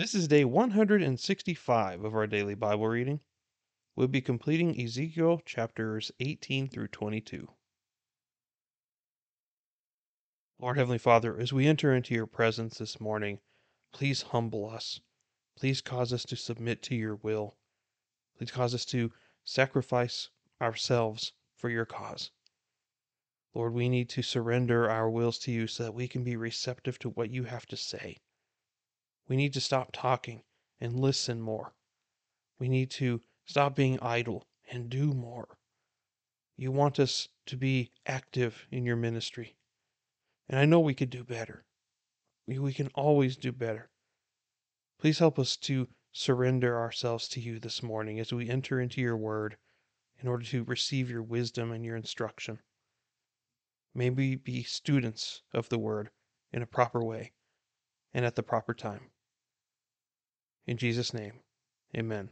This is day 165 of our daily Bible reading. We'll be completing Ezekiel chapters 18 through 22. Lord Heavenly Father, as we enter into your presence this morning, please humble us. Please cause us to submit to your will. Please cause us to sacrifice ourselves for your cause. Lord, we need to surrender our wills to you so that we can be receptive to what you have to say. We need to stop talking and listen more. We need to stop being idle and do more. You want us to be active in your ministry. And I know we could do better. We, can always do better. Please help us to surrender ourselves to you this morning as we enter into your word in order to receive your wisdom and your instruction. May we be students of the word in a proper way and at the proper time. In Jesus' name, amen.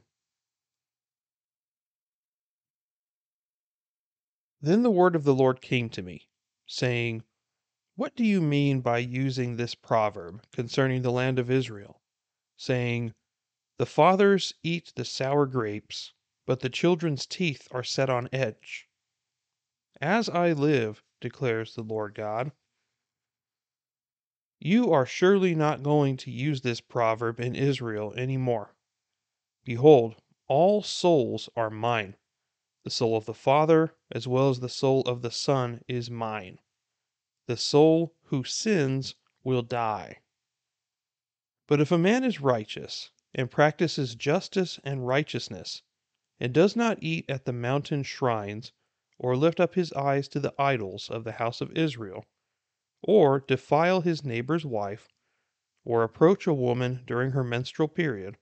Then the word of the Lord came to me, saying, What do you mean by using this proverb concerning the land of Israel, saying, The fathers eat the sour grapes, but the children's teeth are set on edge? As I live, declares the Lord God, you are surely not going to use this proverb in Israel any more. Behold, all souls are mine. The soul of the Father, as well as the soul of the Son, is mine. The soul who sins will die. But if a man is righteous, and practices justice and righteousness, and does not eat at the mountain shrines, or lift up his eyes to the idols of the house of Israel, or defile his neighbor's wife, or approach a woman during her menstrual period.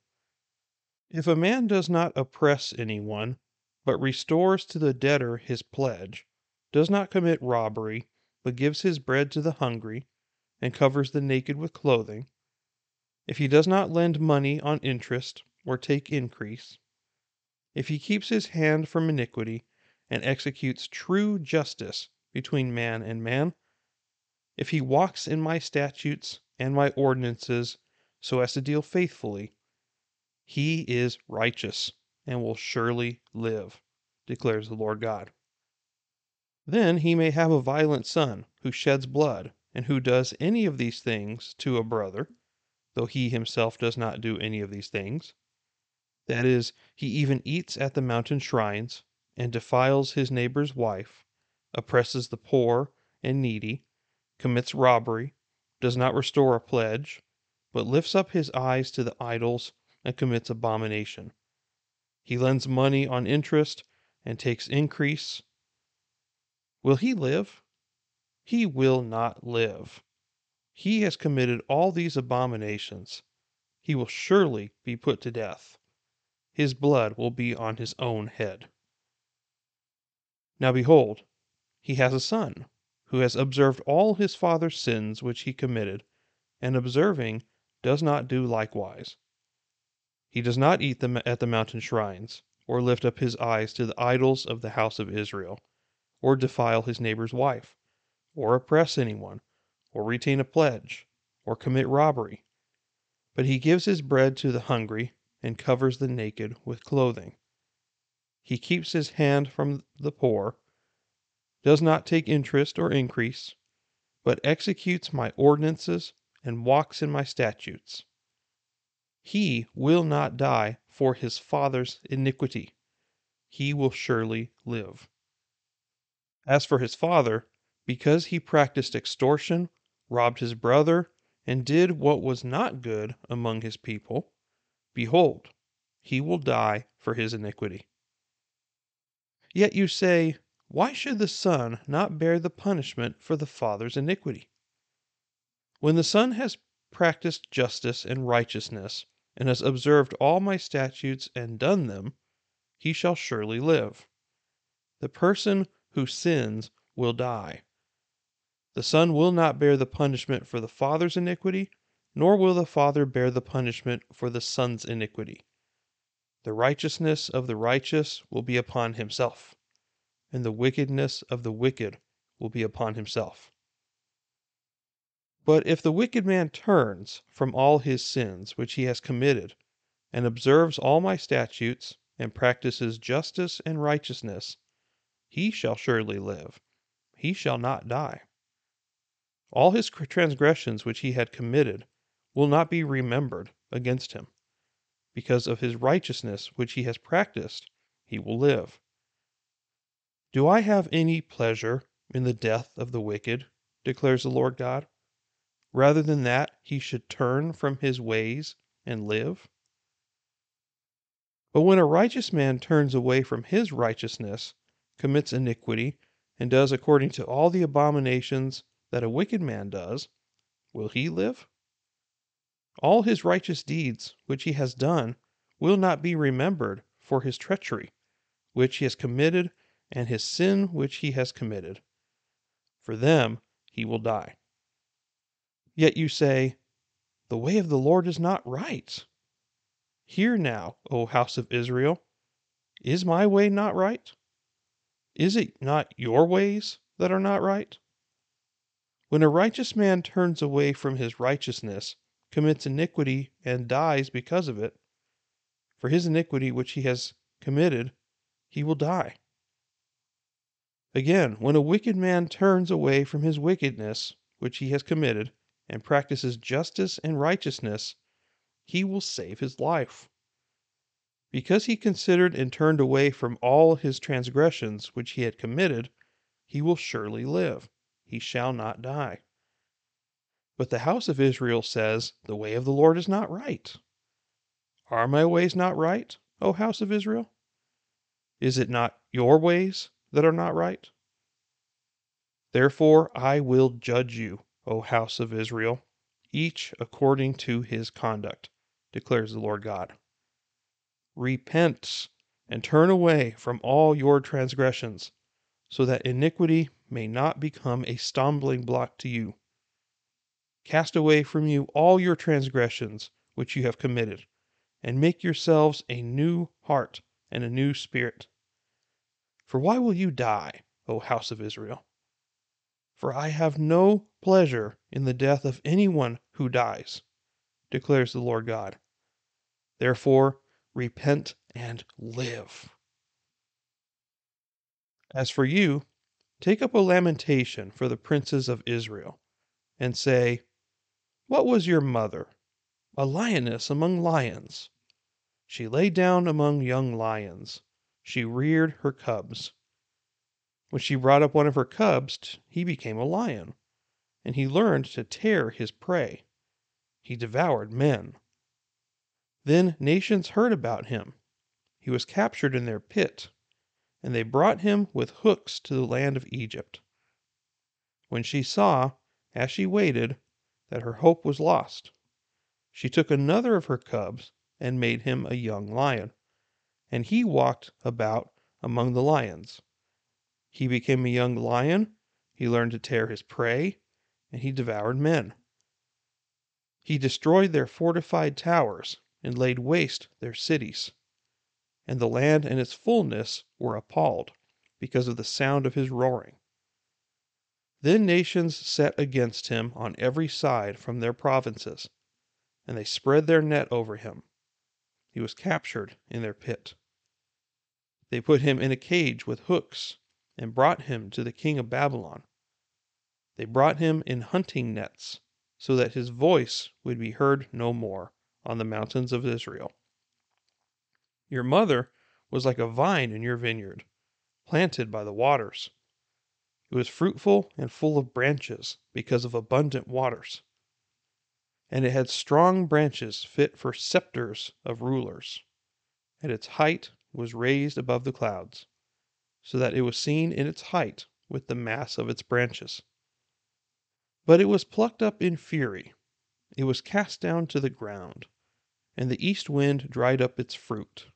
If a man does not oppress anyone, but restores to the debtor his pledge, does not commit robbery, but gives his bread to the hungry, and covers the naked with clothing, if he does not lend money on interest, or take increase, if he keeps his hand from iniquity, and executes true justice between man and man, if he walks in my statutes and my ordinances so as to deal faithfully, he is righteous and will surely live, declares the Lord God. Then he may have a violent son who sheds blood and who does any of these things to a brother, though he himself does not do any of these things. That is, he even eats at the mountain shrines and defiles his neighbor's wife, oppresses the poor and needy, commits robbery, does not restore a pledge, but lifts up his eyes to the idols and commits abomination. He lends money on interest and takes increase. Will he live? He will not live. He has committed all these abominations. He will surely be put to death. His blood will be on his own head. Now behold, he has a son who has observed all his father's sins which he committed, and observing, does not do likewise. He does not eat them at the mountain shrines, or lift up his eyes to the idols of the house of Israel, or defile his neighbor's wife, or oppress anyone, or retain a pledge, or commit robbery. But he gives his bread to the hungry, and covers the naked with clothing. He keeps his hand from the poor, does not take interest or increase, but executes my ordinances and walks in my statutes. He will not die for his father's iniquity. He will surely live. As for his father, because he practiced extortion, robbed his brother, and did what was not good among his people, behold, he will die for his iniquity. Yet you say, why should the Son not bear the punishment for the Father's iniquity? When the Son has practiced justice and righteousness, and has observed all my statutes and done them, he shall surely live. The person who sins will die. The Son will not bear the punishment for the Father's iniquity, nor will the Father bear the punishment for the Son's iniquity. The righteousness of the righteous will be upon himself and the wickedness of the wicked will be upon himself. But if the wicked man turns from all his sins which he has committed, and observes all my statutes, and practices justice and righteousness, he shall surely live, he shall not die. All his transgressions which he had committed will not be remembered against him. Because of his righteousness which he has practiced, he will live. Do I have any pleasure in the death of the wicked, declares the Lord God, rather than that he should turn from his ways and live? But when a righteous man turns away from his righteousness, commits iniquity, and does according to all the abominations that a wicked man does, will he live? All his righteous deeds which he has done will not be remembered for his treachery which he has committed and his sin which he has committed. For them he will die. Yet you say, The way of the Lord is not right. Hear now, O house of Israel, is my way not right? Is it not your ways that are not right? When a righteous man turns away from his righteousness, commits iniquity, and dies because of it, for his iniquity which he has committed, he will die. Again, when a wicked man turns away from his wickedness which he has committed, and practices justice and righteousness, he will save his life. Because he considered and turned away from all his transgressions which he had committed, he will surely live, he shall not die. But the house of Israel says, The way of the Lord is not right. Are my ways not right, O house of Israel? Is it not your ways that are not right? Therefore I will judge you, O house of Israel, each according to his conduct, declares the Lord God. Repent and turn away from all your transgressions, so that iniquity may not become a stumbling block to you. Cast away from you all your transgressions which you have committed, and make yourselves a new heart and a new spirit. For why will you die, O house of Israel? For I have no pleasure in the death of anyone who dies, declares the Lord God. Therefore, repent and live. As for you, take up a lamentation for the princes of Israel, and say, What was your mother? A lioness among lions. She lay down among young lions. She reared her cubs. When she brought up one of her cubs, he became a lion, and he learned to tear his prey. He devoured men. Then nations heard about him. He was captured in their pit, and they brought him with hooks to the land of Egypt. When she saw, as she waited, that her hope was lost, she took another of her cubs and made him a young lion, and he walked about among the lions. He became a young lion, he learned to tear his prey, and he devoured men. He destroyed their fortified towers and laid waste their cities. And the land and its fullness were appalled because of the sound of his roaring. Then nations set against him on every side from their provinces, and they spread their net over him. He was captured in their pit. They put him in a cage with hooks and brought him to the king of Babylon. They brought him in hunting nets, so that his voice would be heard no more on the mountains of Israel. Your mother was like a vine in your vineyard, planted by the waters. It was fruitful and full of branches because of abundant waters. And it had strong branches fit for scepters of rulers, At its height was raised above the clouds so that it was seen in its height with the mass of its branches. But it was plucked up in fury, it was cast down to the ground, and the east wind dried up its fruit.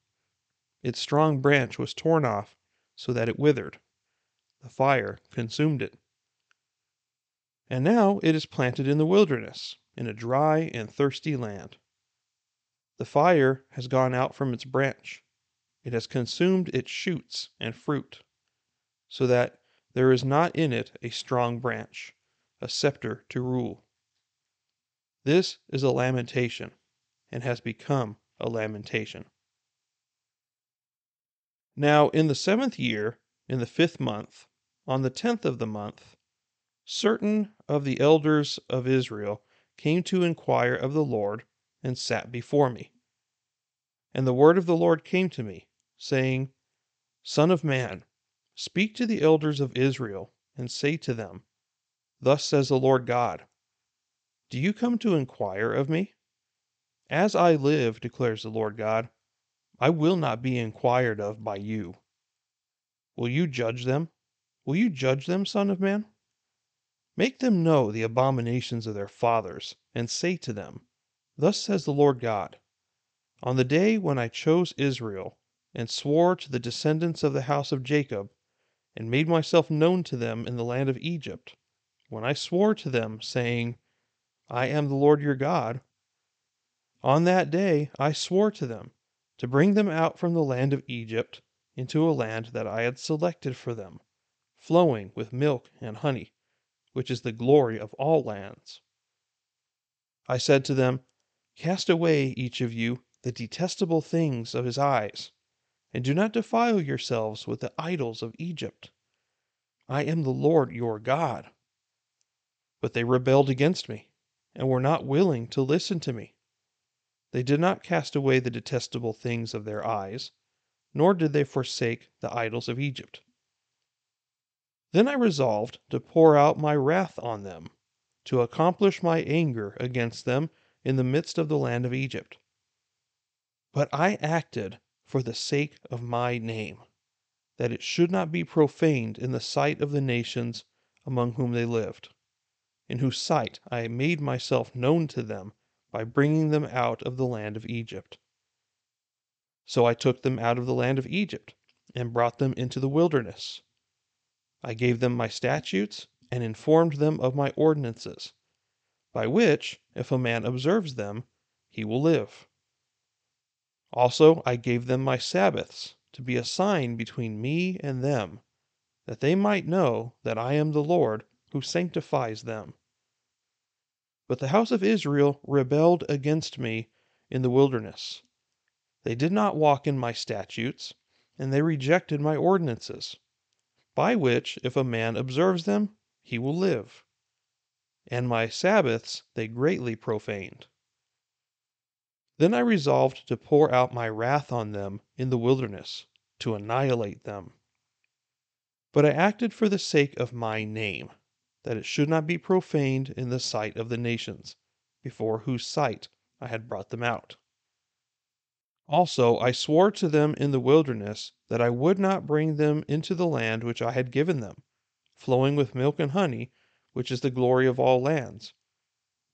Its strong branch was torn off so that it withered. The fire consumed it. And now it is planted in the wilderness, in a dry and thirsty land. The fire has gone out from its branch, it has consumed its shoots and fruit, so that there is not in it a strong branch, a scepter to rule. This is a lamentation, and has become a lamentation. Now, in the seventh year, in the fifth month, on the tenth of the month, certain of the elders of Israel came to inquire of the Lord, and sat before me. And the word of the Lord came to me, saying, Son of man, speak to the elders of Israel, and say to them, Thus says the Lord God Do you come to inquire of me? As I live, declares the Lord God, I will not be inquired of by you. Will you judge them? Will you judge them, Son of man? Make them know the abominations of their fathers, and say to them, Thus says the Lord God On the day when I chose Israel, and swore to the descendants of the house of Jacob, and made myself known to them in the land of Egypt, when I swore to them, saying, I am the Lord your God, on that day I swore to them to bring them out from the land of Egypt into a land that I had selected for them, flowing with milk and honey, which is the glory of all lands. I said to them, Cast away, each of you, the detestable things of his eyes, and do not defile yourselves with the idols of Egypt. I am the Lord your God. But they rebelled against me, and were not willing to listen to me. They did not cast away the detestable things of their eyes, nor did they forsake the idols of Egypt. Then I resolved to pour out my wrath on them, to accomplish my anger against them in the midst of the land of Egypt. But I acted for the sake of my name, that it should not be profaned in the sight of the nations among whom they lived in whose sight I made myself known to them by bringing them out of the land of Egypt. So I took them out of the land of Egypt and brought them into the wilderness. I gave them my statutes and informed them of my ordinances, by which, if a man observes them, he will live. Also, I gave them my Sabbaths to be a sign between me and them, that they might know that I am the Lord who sanctifies them. But the house of Israel rebelled against me in the wilderness. They did not walk in my statutes, and they rejected my ordinances, by which, if a man observes them, he will live. And my Sabbaths they greatly profaned. Then I resolved to pour out my wrath on them in the wilderness, to annihilate them. But I acted for the sake of my name that it should not be profaned in the sight of the nations, before whose sight I had brought them out. Also, I swore to them in the wilderness that I would not bring them into the land which I had given them, flowing with milk and honey, which is the glory of all lands,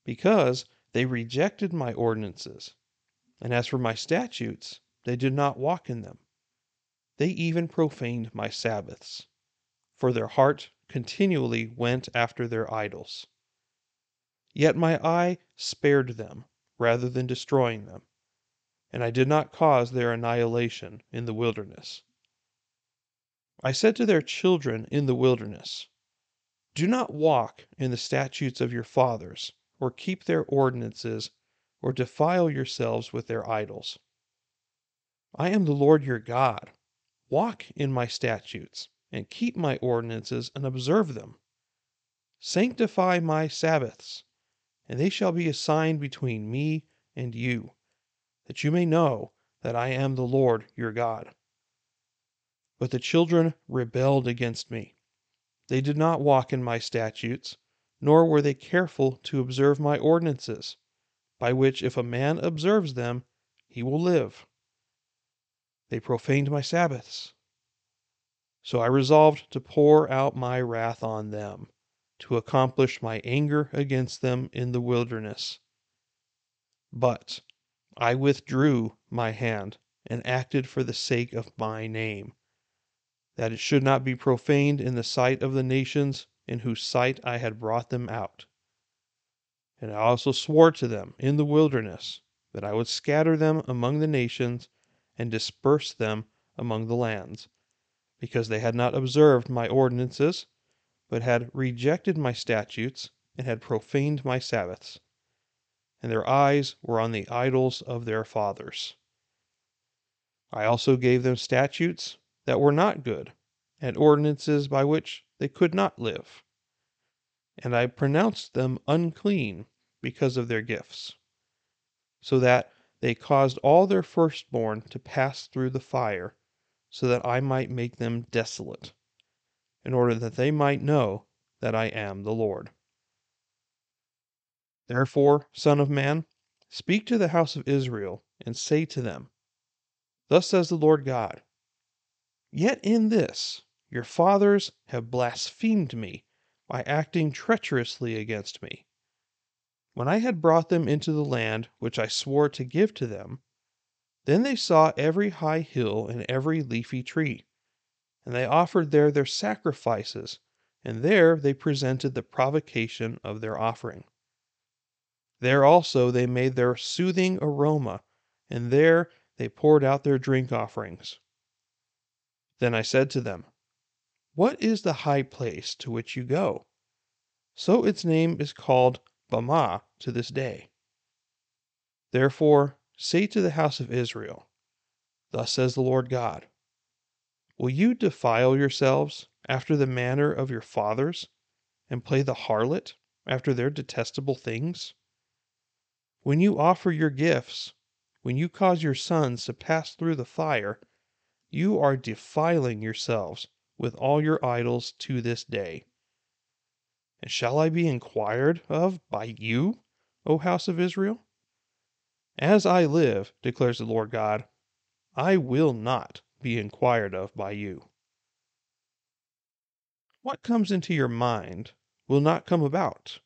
because they rejected my ordinances, and as for my statutes, they did not walk in them. They even profaned my Sabbaths, for their heart continually went after their idols. Yet my eye spared them rather than destroying them, and I did not cause their annihilation in the wilderness. I said to their children in the wilderness, Do not walk in the statutes of your fathers, or keep their ordinances, or defile yourselves with their idols. I am the Lord your God. Walk in my statutes and keep my ordinances and observe them. Sanctify my Sabbaths, and they shall be a sign between me and you, that you may know that I am the Lord your God. But the children rebelled against me. They did not walk in my statutes, nor were they careful to observe my ordinances, by which if a man observes them, he will live. They profaned my Sabbaths so I resolved to pour out my wrath on them, to accomplish my anger against them in the wilderness. But I withdrew my hand and acted for the sake of my name, that it should not be profaned in the sight of the nations in whose sight I had brought them out. And I also swore to them in the wilderness that I would scatter them among the nations and disperse them among the lands because they had not observed my ordinances, but had rejected my statutes, and had profaned my Sabbaths. and their eyes were on the idols of their fathers. I also gave them statutes that were not good, and ordinances by which they could not live. And I pronounced them unclean because of their gifts, so that they caused all their firstborn to pass through the fire, so that I might make them desolate, in order that they might know that I am the Lord. Therefore, Son of Man, speak to the house of Israel, and say to them, Thus says the Lord God Yet in this your fathers have blasphemed me by acting treacherously against me. When I had brought them into the land which I swore to give to them, then they saw every high hill and every leafy tree, and they offered there their sacrifices, and there they presented the provocation of their offering. There also they made their soothing aroma, and there they poured out their drink offerings. Then I said to them, What is the high place to which you go? So its name is called Bamah to this day. Therefore say to the house of Israel, Thus says the Lord God Will you defile yourselves after the manner of your fathers, and play the harlot after their detestable things? When you offer your gifts, when you cause your sons to pass through the fire, you are defiling yourselves with all your idols to this day. And shall I be inquired of by you, O house of Israel? As I live, declares the Lord God, I will not be inquired of by you. What comes into your mind will not come about.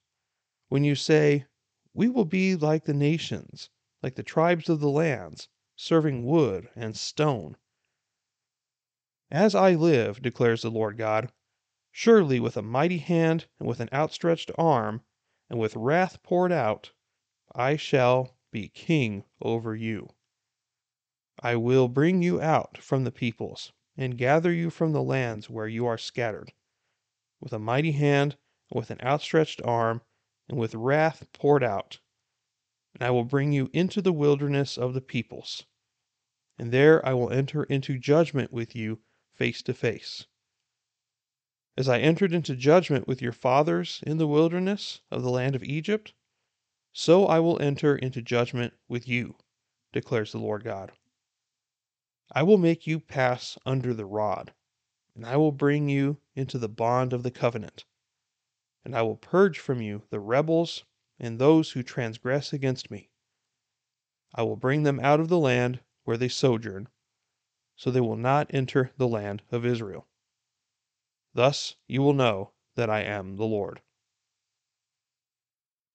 When you say, we will be like the nations, like the tribes of the lands, serving wood and stone. As I live, declares the Lord God, surely with a mighty hand and with an outstretched arm, and with wrath poured out, I shall be king over you. I will bring you out from the peoples, and gather you from the lands where you are scattered, with a mighty hand and with an outstretched arm, and with wrath poured out. And I will bring you into the wilderness of the peoples, and there I will enter into judgment with you face to face. As I entered into judgment with your fathers in the wilderness of the land of Egypt, so I will enter into judgment with you, declares the Lord God. I will make you pass under the rod, and I will bring you into the bond of the covenant and I will purge from you the rebels and those who transgress against me. I will bring them out of the land where they sojourn, so they will not enter the land of Israel. Thus you will know that I am the Lord.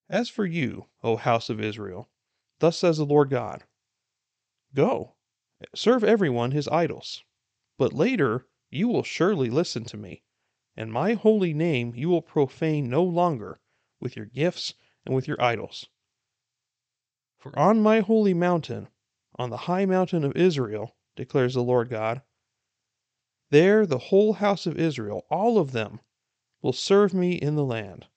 As for you, O house of Israel, thus says the Lord God Go, serve everyone his idols, but later you will surely listen to me and my holy name you will profane no longer with your gifts and with your idols. For on my holy mountain, on the high mountain of Israel, declares the Lord God, there the whole house of Israel, all of them, will serve me in the land.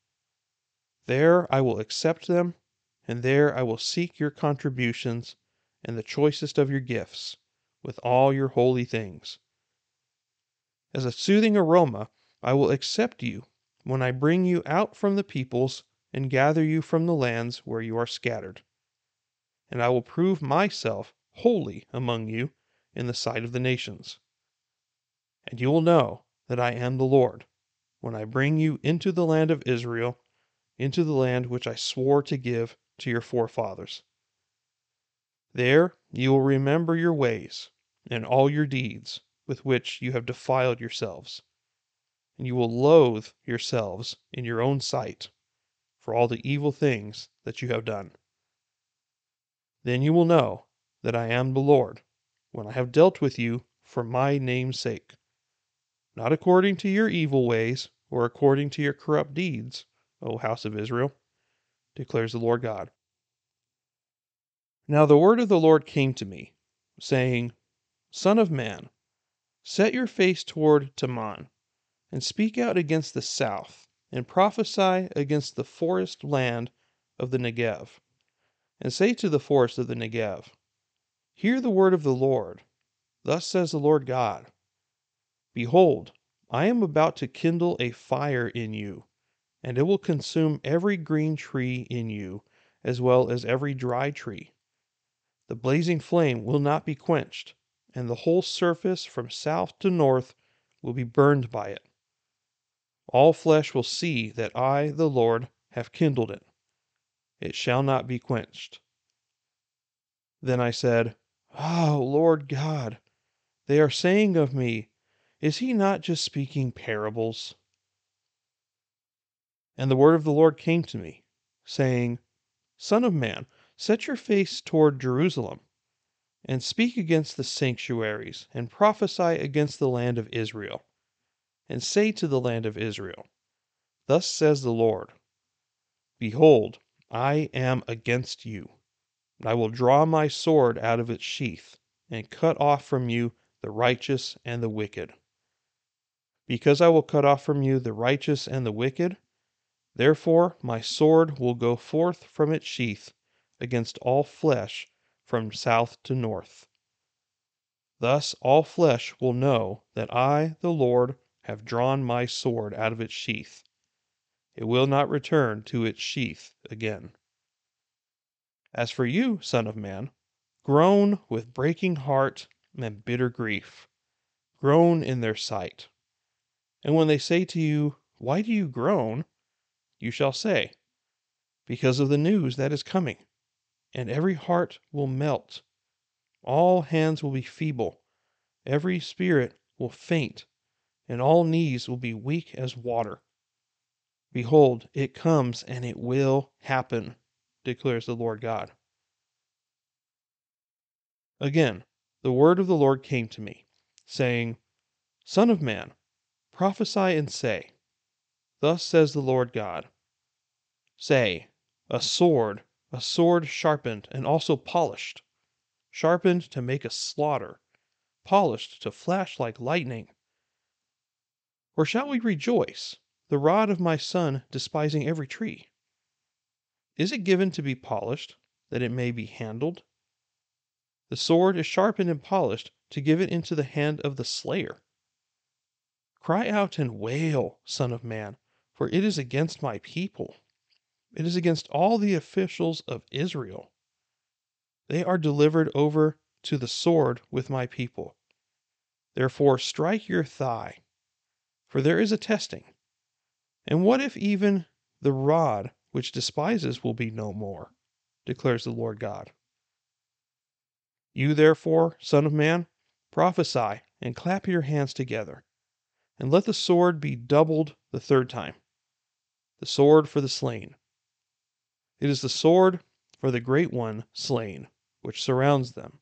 There I will accept them, and there I will seek your contributions and the choicest of your gifts, with all your holy things. As a soothing aroma, I will accept you when I bring you out from the peoples and gather you from the lands where you are scattered. And I will prove myself holy among you in the sight of the nations. And you will know that I am the Lord when I bring you into the land of Israel, into the land which I swore to give to your forefathers. There you will remember your ways and all your deeds with which you have defiled yourselves and you will loathe yourselves in your own sight for all the evil things that you have done. Then you will know that I am the Lord, when I have dealt with you for my name's sake, not according to your evil ways or according to your corrupt deeds, O house of Israel, declares the Lord God. Now the word of the Lord came to me, saying, Son of man, set your face toward Teman, and speak out against the south, and prophesy against the forest land of the Negev. and say to the forest of the Negev, Hear the word of the Lord. Thus says the Lord God Behold, I am about to kindle a fire in you, and it will consume every green tree in you, as well as every dry tree. The blazing flame will not be quenched, and the whole surface from south to north will be burned by it. All flesh will see that I, the Lord, have kindled it. It shall not be quenched. Then I said, Oh, Lord God, they are saying of me, Is he not just speaking parables? And the word of the Lord came to me, saying, Son of man, set your face toward Jerusalem, and speak against the sanctuaries, and prophesy against the land of Israel, and say to the land of Israel, Thus says the Lord Behold, I am against you I will draw my sword out of its sheath, and cut off from you the righteous and the wicked. Because I will cut off from you the righteous and the wicked, therefore my sword will go forth from its sheath against all flesh from south to north. Thus all flesh will know that I, the Lord, have drawn my sword out of its sheath. It will not return to its sheath again. As for you, Son of Man, groan with breaking heart and bitter grief. Groan in their sight. And when they say to you, Why do you groan? you shall say, Because of the news that is coming. And every heart will melt. All hands will be feeble. Every spirit will faint. And all knees will be weak as water. Behold, it comes and it will happen declares the Lord God. Again, the word of the Lord came to me, saying, Son of man, prophesy and say, Thus says the Lord God Say, a sword, a sword sharpened and also polished, sharpened to make a slaughter, polished to flash like lightning. Or shall we rejoice, the rod of my son despising every tree? Is it given to be polished, that it may be handled? The sword is sharpened and polished to give it into the hand of the slayer. Cry out and wail, Son of Man, for it is against my people. It is against all the officials of Israel. They are delivered over to the sword with my people. Therefore, strike your thigh, for there is a testing. And what if even the rod which despises will be no more, declares the Lord God. You therefore, Son of Man, prophesy and clap your hands together, and let the sword be doubled the third time, the sword for the slain. It is the sword for the great one slain, which surrounds them,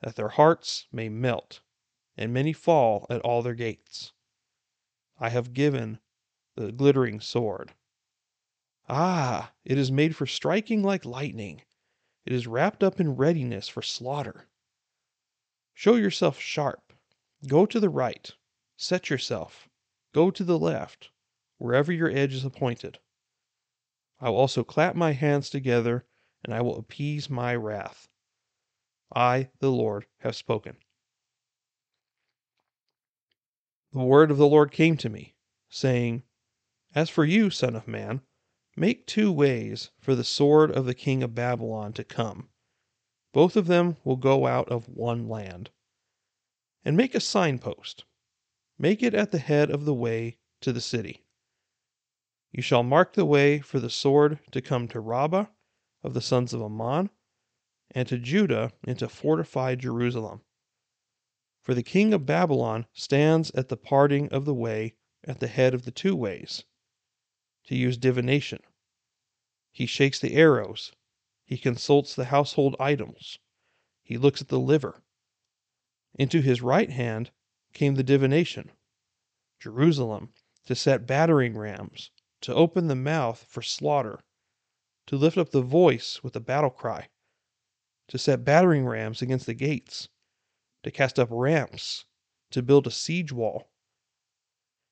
that their hearts may melt, and many fall at all their gates. I have given the glittering sword. Ah, it is made for striking like lightning. It is wrapped up in readiness for slaughter. Show yourself sharp. Go to the right. Set yourself. Go to the left, wherever your edge is appointed. I will also clap my hands together, and I will appease my wrath. I, the Lord, have spoken. The word of the Lord came to me, saying, As for you, Son of Man, Make two ways for the sword of the king of Babylon to come. Both of them will go out of one land. And make a signpost. Make it at the head of the way to the city. You shall mark the way for the sword to come to Rabbah of the sons of Ammon, and to Judah into fortified Jerusalem. For the king of Babylon stands at the parting of the way at the head of the two ways to use divination. He shakes the arrows. He consults the household items. He looks at the liver. Into his right hand came the divination Jerusalem, to set battering rams, to open the mouth for slaughter, to lift up the voice with the battle cry, to set battering rams against the gates, to cast up ramps, to build a siege wall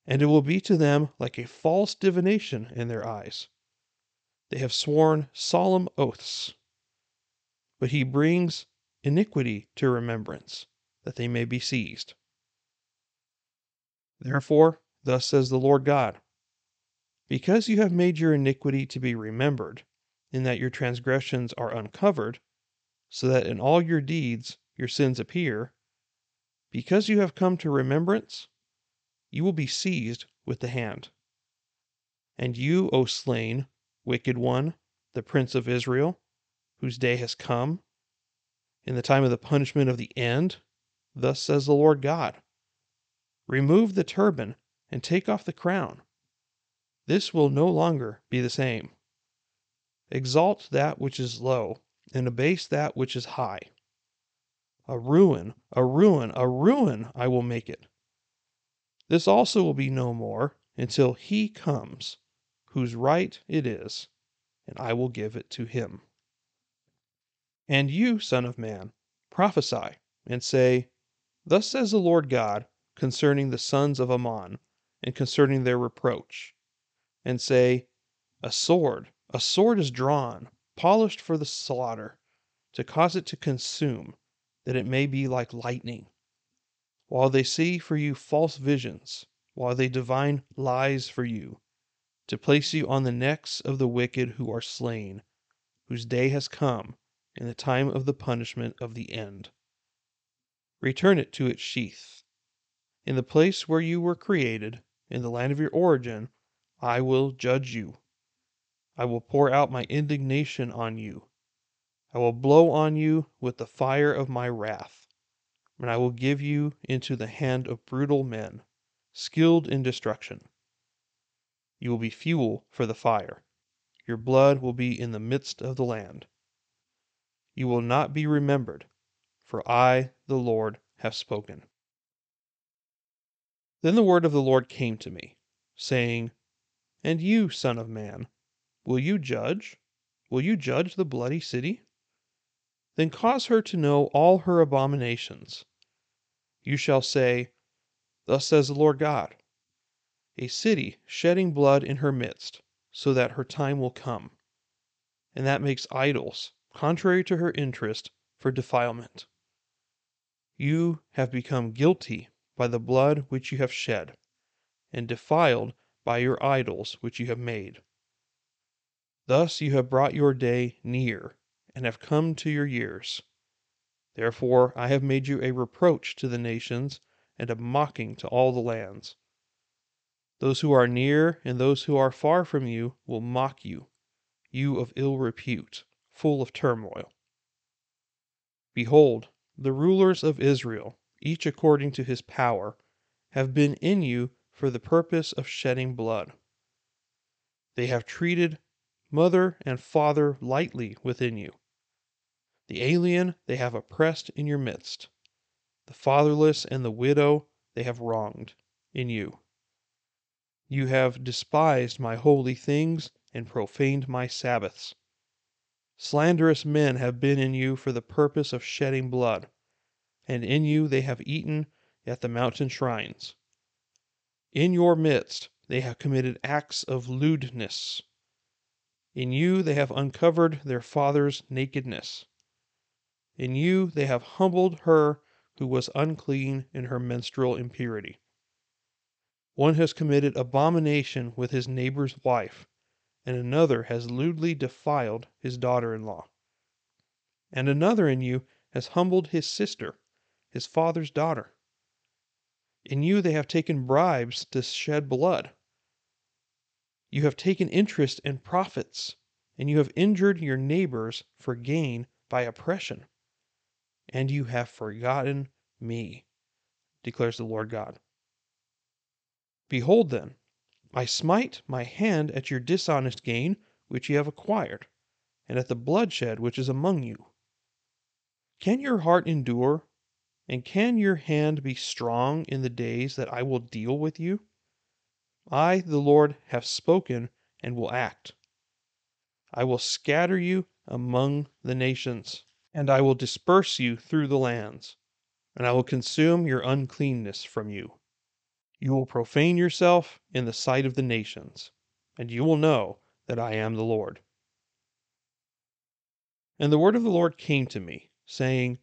and it will be to them like a false divination in their eyes. They have sworn solemn oaths. but he brings iniquity to remembrance, that they may be seized. Therefore, thus says the Lord God Because you have made your iniquity to be remembered, in that your transgressions are uncovered, so that in all your deeds your sins appear, because you have come to remembrance, you will be seized with the hand. And you, O slain, wicked one, the prince of Israel, whose day has come, in the time of the punishment of the end, thus says the Lord God Remove the turban and take off the crown. This will no longer be the same. Exalt that which is low, and abase that which is high. A ruin, a ruin, a ruin I will make it. This also will be no more until he comes, whose right it is, and I will give it to him. And you, Son of Man, prophesy, and say, Thus says the Lord God concerning the sons of Ammon, and concerning their reproach, and say, A sword, a sword is drawn, polished for the slaughter, to cause it to consume, that it may be like lightning. While they see for you false visions, while they divine lies for you, to place you on the necks of the wicked who are slain, whose day has come, in the time of the punishment of the end. Return it to its sheath in the place where you were created, in the land of your origin, I will judge you. I will pour out my indignation on you. I will blow on you with the fire of my wrath, and I will give you into the hand of brutal men, skilled in destruction. You will be fuel for the fire. Your blood will be in the midst of the land. You will not be remembered, for I, the Lord, have spoken. Then the word of the Lord came to me, saying, And you, Son of Man, will you judge? Will you judge the bloody city? Then cause her to know all her abominations. You shall say, Thus says the Lord God A city shedding blood in her midst, so that her time will come, and that makes idols, contrary to her interest, for defilement. You have become guilty by the blood which you have shed, and defiled by your idols which you have made. Thus you have brought your day near, and have come to your years. Therefore I have made you a reproach to the nations, and a mocking to all the lands. Those who are near and those who are far from you will mock you, you of ill repute, full of turmoil. Behold, the rulers of Israel each according to his power, have been in you for the purpose of shedding blood. They have treated mother and father lightly within you. The alien they have oppressed in your midst. The fatherless and the widow they have wronged in you. You have despised my holy things and profaned my Sabbaths. Slanderous men have been in you for the purpose of shedding blood and in you they have eaten at the mountain shrines. In your midst they have committed acts of lewdness. In you they have uncovered their father's nakedness. In you they have humbled her who was unclean in her menstrual impurity. One has committed abomination with his neighbor's wife, and another has lewdly defiled his daughter in law. And another in you has humbled his sister his father's daughter. In you they have taken bribes to shed blood. You have taken interest in profits, and you have injured your neighbors for gain by oppression. And you have forgotten me, declares the Lord God. Behold, then, I smite my hand at your dishonest gain which ye have acquired, and at the bloodshed which is among you. Can your heart endure and can your hand be strong in the days that I will deal with you? I, the Lord, have spoken and will act. I will scatter you among the nations, and I will disperse you through the lands, and I will consume your uncleanness from you. You will profane yourself in the sight of the nations, and you will know that I am the Lord. And the word of the Lord came to me, saying,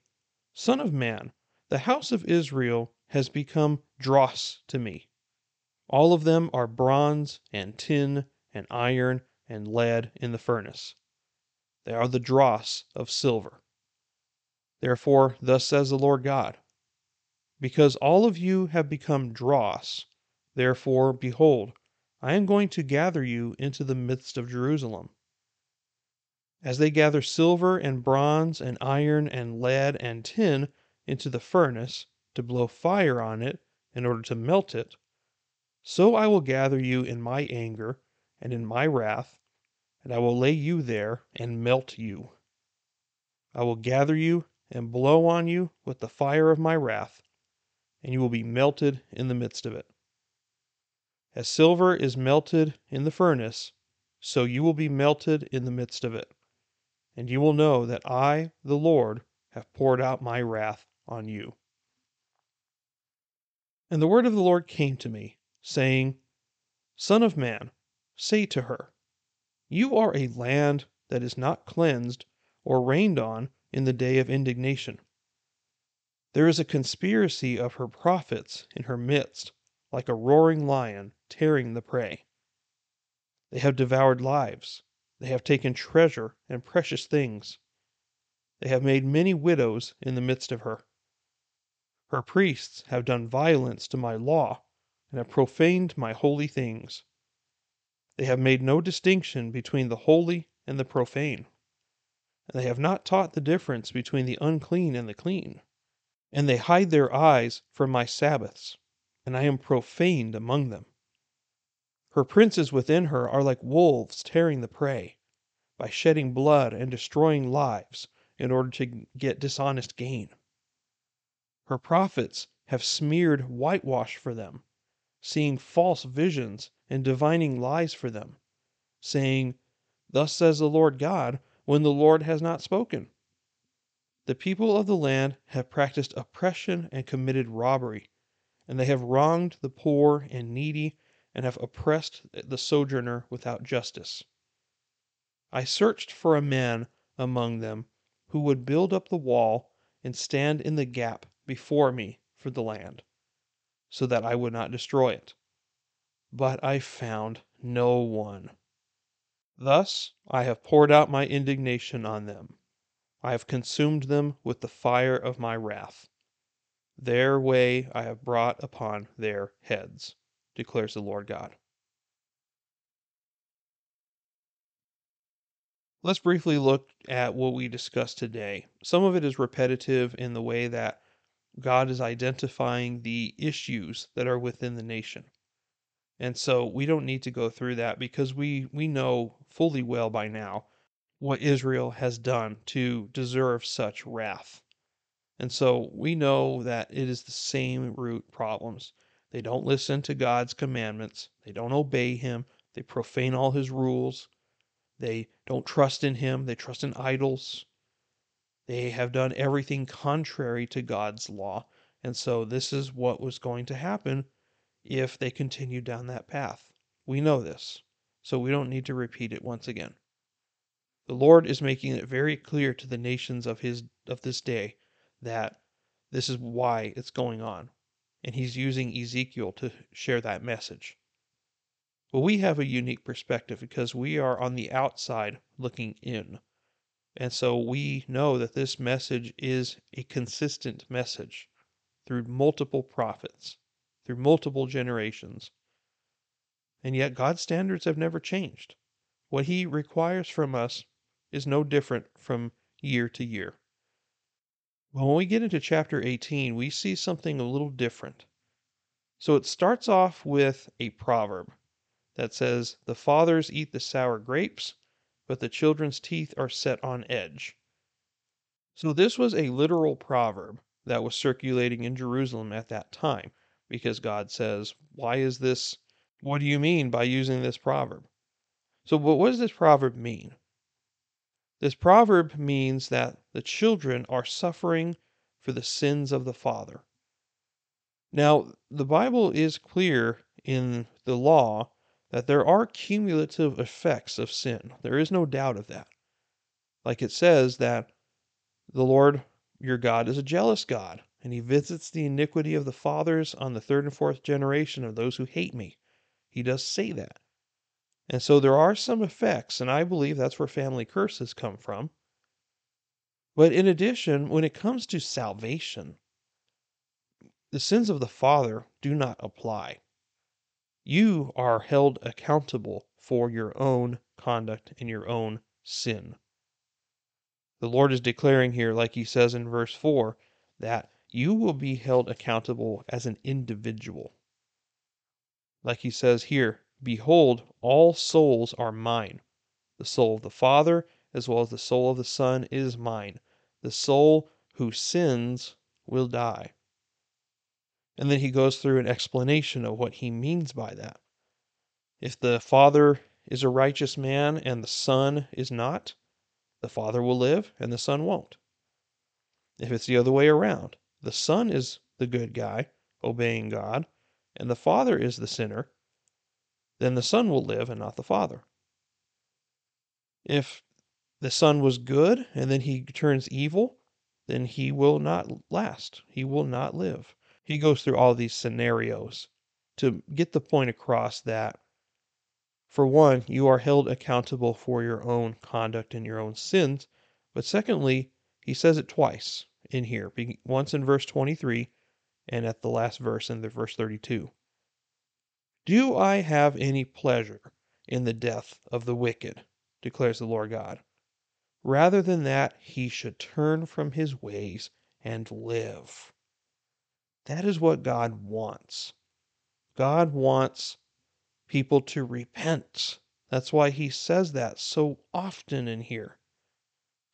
Son of man, the house of Israel has become dross to me. All of them are bronze and tin and iron and lead in the furnace. They are the dross of silver. Therefore, thus says the Lord God Because all of you have become dross, therefore, behold, I am going to gather you into the midst of Jerusalem. As they gather silver and bronze and iron and lead and tin into the furnace to blow fire on it in order to melt it, so I will gather you in my anger and in my wrath, and I will lay you there and melt you. I will gather you and blow on you with the fire of my wrath, and you will be melted in the midst of it. As silver is melted in the furnace, so you will be melted in the midst of it. And you will know that I, the Lord, have poured out my wrath on you. And the word of the Lord came to me, saying, Son of man, say to her, You are a land that is not cleansed or rained on in the day of indignation. There is a conspiracy of her prophets in her midst, like a roaring lion tearing the prey. They have devoured lives, they have taken treasure and precious things. They have made many widows in the midst of her. Her priests have done violence to my law and have profaned my holy things. They have made no distinction between the holy and the profane. And they have not taught the difference between the unclean and the clean. And they hide their eyes from my Sabbaths, and I am profaned among them. Her princes within her are like wolves tearing the prey, by shedding blood and destroying lives in order to get dishonest gain. Her prophets have smeared whitewash for them, seeing false visions and divining lies for them, saying, Thus says the Lord God, when the Lord has not spoken. The people of the land have practiced oppression and committed robbery, and they have wronged the poor and needy and have oppressed the sojourner without justice. I searched for a man among them who would build up the wall and stand in the gap before me for the land, so that I would not destroy it. But I found no one. Thus I have poured out my indignation on them. I have consumed them with the fire of my wrath. Their way I have brought upon their heads declares the Lord God. Let's briefly look at what we discussed today. Some of it is repetitive in the way that God is identifying the issues that are within the nation. And so we don't need to go through that because we, we know fully well by now what Israel has done to deserve such wrath. And so we know that it is the same root problems. They don't listen to God's commandments. They don't obey Him. They profane all His rules. They don't trust in Him. They trust in idols. They have done everything contrary to God's law. And so this is what was going to happen if they continued down that path. We know this, so we don't need to repeat it once again. The Lord is making it very clear to the nations of his of this day that this is why it's going on and he's using Ezekiel to share that message. Well, we have a unique perspective because we are on the outside looking in. And so we know that this message is a consistent message through multiple prophets, through multiple generations. And yet God's standards have never changed. What he requires from us is no different from year to year. Well, when we get into chapter 18, we see something a little different. So it starts off with a proverb that says, The fathers eat the sour grapes, but the children's teeth are set on edge. So this was a literal proverb that was circulating in Jerusalem at that time, because God says, Why is this? What do you mean by using this proverb? So, what does this proverb mean? This proverb means that the children are suffering for the sins of the father. Now, the Bible is clear in the law that there are cumulative effects of sin. There is no doubt of that. Like it says that the Lord your God is a jealous God, and he visits the iniquity of the fathers on the third and fourth generation of those who hate me. He does say that. And so there are some effects, and I believe that's where family curses come from. But in addition, when it comes to salvation, the sins of the father do not apply. You are held accountable for your own conduct and your own sin. The Lord is declaring here, like he says in verse 4, that you will be held accountable as an individual. Like he says here, Behold, all souls are mine. The soul of the Father, as well as the soul of the Son, is mine. The soul who sins will die. And then he goes through an explanation of what he means by that. If the Father is a righteous man and the Son is not, the Father will live and the Son won't. If it's the other way around, the Son is the good guy, obeying God, and the Father is the sinner, then the Son will live and not the Father. If the Son was good and then he turns evil, then he will not last. He will not live. He goes through all these scenarios to get the point across that, for one, you are held accountable for your own conduct and your own sins. But secondly, he says it twice in here, once in verse 23 and at the last verse in the verse 32. Do I have any pleasure in the death of the wicked? declares the Lord God. Rather than that he should turn from his ways and live. That is what God wants. God wants people to repent. That's why he says that so often in here.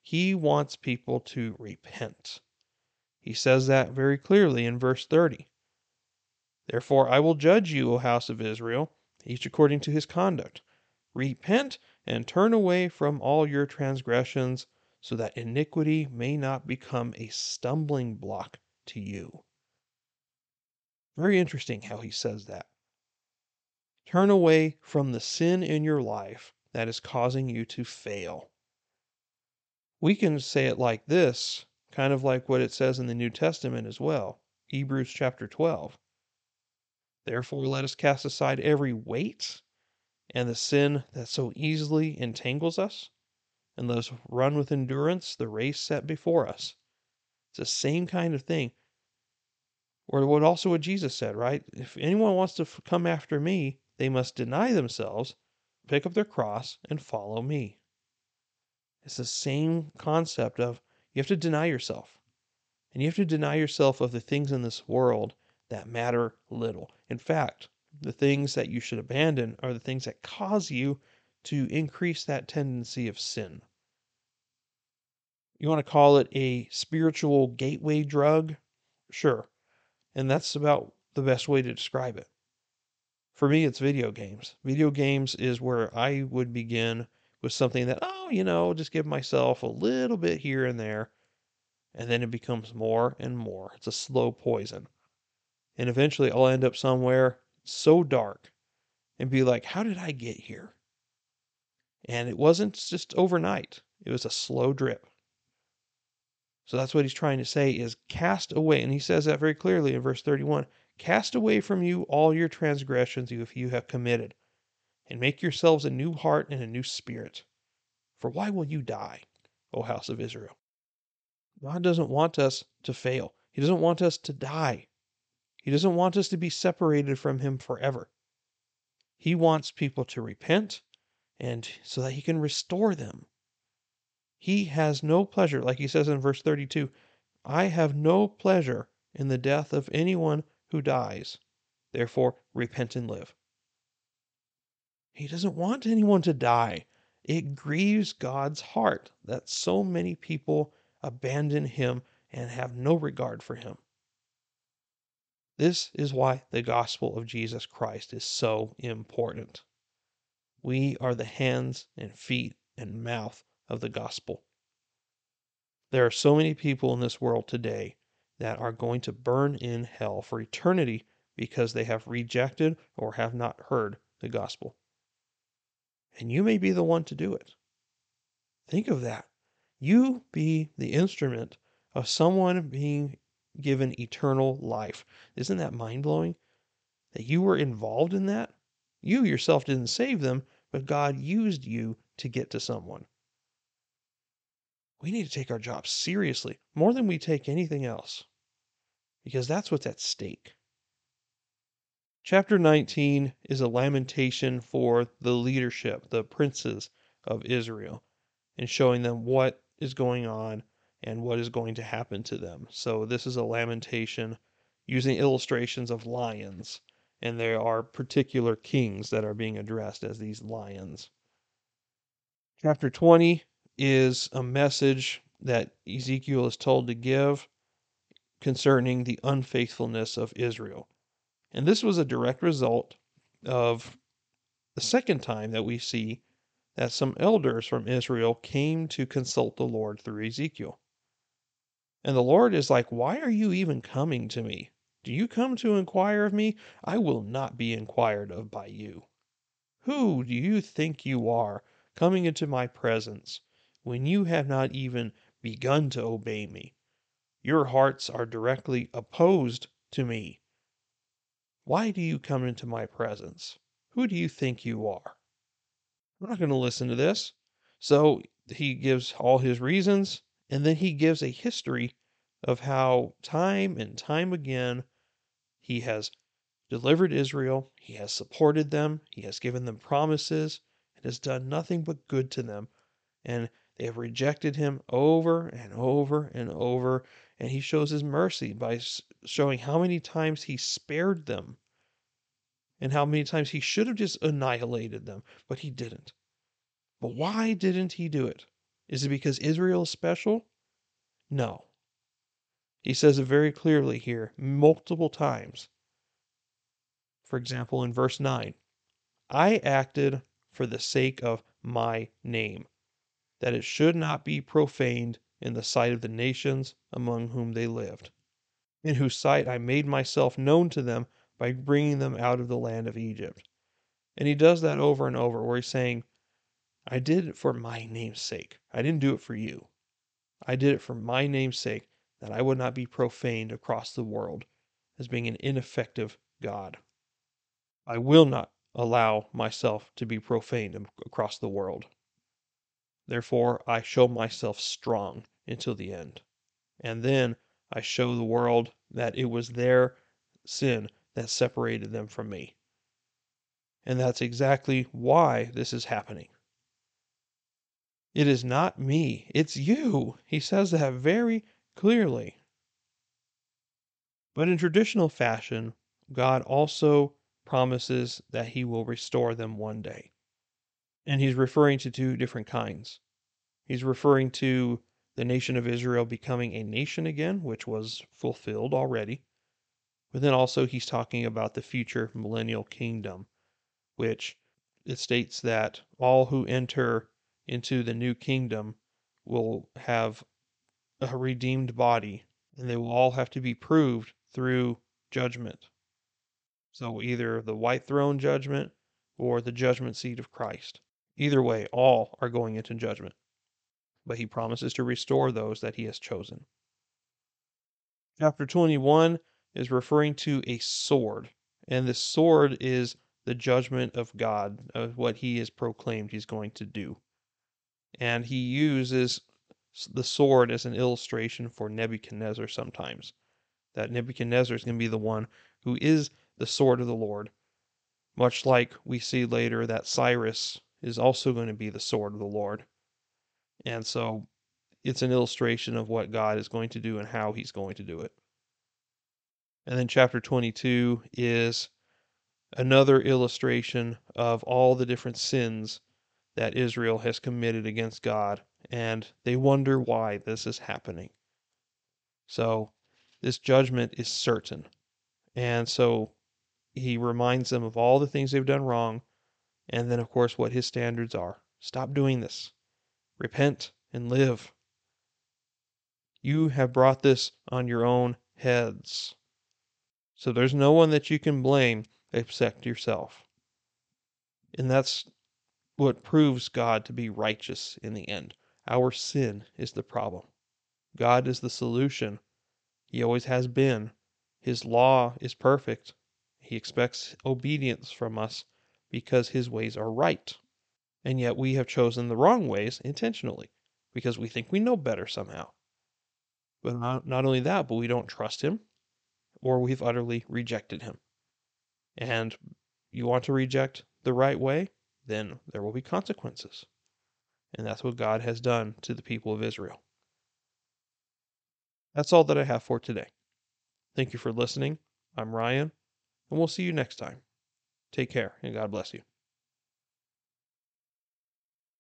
He wants people to repent. He says that very clearly in verse 30. Therefore I will judge you, O house of Israel, each according to his conduct. Repent and turn away from all your transgressions, so that iniquity may not become a stumbling block to you. Very interesting how he says that. Turn away from the sin in your life that is causing you to fail. We can say it like this, kind of like what it says in the New Testament as well Hebrews chapter 12. Therefore, let us cast aside every weight and the sin that so easily entangles us, and let us run with endurance the race set before us. It's the same kind of thing. Or what also what Jesus said, right? If anyone wants to come after me, they must deny themselves, pick up their cross, and follow me. It's the same concept of you have to deny yourself. And you have to deny yourself of the things in this world that matter little. In fact, the things that you should abandon are the things that cause you to increase that tendency of sin. You want to call it a spiritual gateway drug? Sure. And that's about the best way to describe it. For me, it's video games. Video games is where I would begin with something that, oh, you know, just give myself a little bit here and there. And then it becomes more and more. It's a slow poison and eventually I'll end up somewhere so dark and be like, how did I get here? And it wasn't just overnight, it was a slow drip. So that's what he's trying to say is cast away. And he says that very clearly in verse 31 cast away from you all your transgressions if you have committed, and make yourselves a new heart and a new spirit. For why will you die, O house of Israel? God doesn't want us to fail, He doesn't want us to die. He doesn't want us to be separated from Him forever. He wants people to repent and so that He can restore them. He has no pleasure, like He says in verse 32 I have no pleasure in the death of anyone who dies. Therefore, repent and live. He doesn't want anyone to die. It grieves God's heart that so many people abandon Him and have no regard for Him. This is why the gospel of Jesus Christ is so important. We are the hands and feet and mouth of the gospel. There are so many people in this world today that are going to burn in hell for eternity because they have rejected or have not heard the gospel. And you may be the one to do it. Think of that. You be the instrument of someone being given eternal life. Isn't that mind blowing? That you were involved in that? You yourself didn't save them, but God used you to get to someone. We need to take our job seriously more than we take anything else because that's what's at stake. Chapter 19 is a lamentation for the leadership, the princes of Israel, and showing them what is going on and what is going to happen to them. So, this is a lamentation using illustrations of lions, and there are particular kings that are being addressed as these lions. Chapter 20 is a message that Ezekiel is told to give concerning the unfaithfulness of Israel. And this was a direct result of the second time that we see that some elders from Israel came to consult the Lord through Ezekiel. And the Lord is like, Why are you even coming to me? Do you come to inquire of me? I will not be inquired of by you. Who do you think you are, coming into my presence, when you have not even begun to obey me? Your hearts are directly opposed to me. Why do you come into my presence? Who do you think you are? I'm not going to listen to this. So he gives all his reasons, and then he gives a history of how time and time again he has delivered Israel, he has supported them, he has given them promises, and has done nothing but good to them. And they have rejected him over and over and over, and he shows his mercy by showing how many times he spared them and how many times he should have just annihilated them, but he didn't. But why didn't he do it? Is it because Israel is special? No. He says it very clearly here, multiple times. For example, in verse 9, I acted for the sake of my name that it should not be profaned in the sight of the nations among whom they lived, in whose sight I made myself known to them by bringing them out of the land of Egypt. And he does that over and over, where he's saying, I did it for my name's sake. I didn't do it for you. I did it for my name's sake, that I would not be profaned across the world as being an ineffective God. I will not allow myself to be profaned across the world. Therefore, I show myself strong until the end. And then I show the world that it was their sin that separated them from me. And that's exactly why this is happening. It is not me, it's you. He says that very clearly. But in traditional fashion, God also promises that he will restore them one day. And he's referring to two different kinds. He's referring to the nation of Israel becoming a nation again, which was fulfilled already. But then also he's talking about the future millennial kingdom, which it states that all who enter into the new kingdom will have a redeemed body, and they will all have to be proved through judgment. So either the white throne judgment or the judgment seat of Christ. Either way, all are going into judgment. But he promises to restore those that he has chosen. Chapter 21 is referring to a sword, and this sword is the judgment of God, of what he has proclaimed he's going to do. And he uses the sword as an illustration for Nebuchadnezzar sometimes. That Nebuchadnezzar is going to be the one who is the sword of the Lord, much like we see later that Cyrus is also going to be the sword of the Lord. And so it's an illustration of what God is going to do and how he's going to do it. And then chapter 22 is another illustration of all the different sins that Israel has committed against God, and they wonder why this is happening. So, this judgment is certain. And so, he reminds them of all the things they've done wrong, and then, of course, what his standards are. Stop doing this. Repent and live. You have brought this on your own heads. So there's no one that you can blame except yourself. And that's what proves God to be righteous in the end. Our sin is the problem. God is the solution. He always has been. His law is perfect. He expects obedience from us because his ways are right. And yet we have chosen the wrong ways intentionally because we think we know better somehow. But not, not only that, but we don't trust him or we've utterly rejected him. And you want to reject the right way, then there will be consequences. And that's what God has done to the people of Israel. That's all that I have for today. Thank you for listening. I'm Ryan, and we'll see you next time. Take care, and God bless you.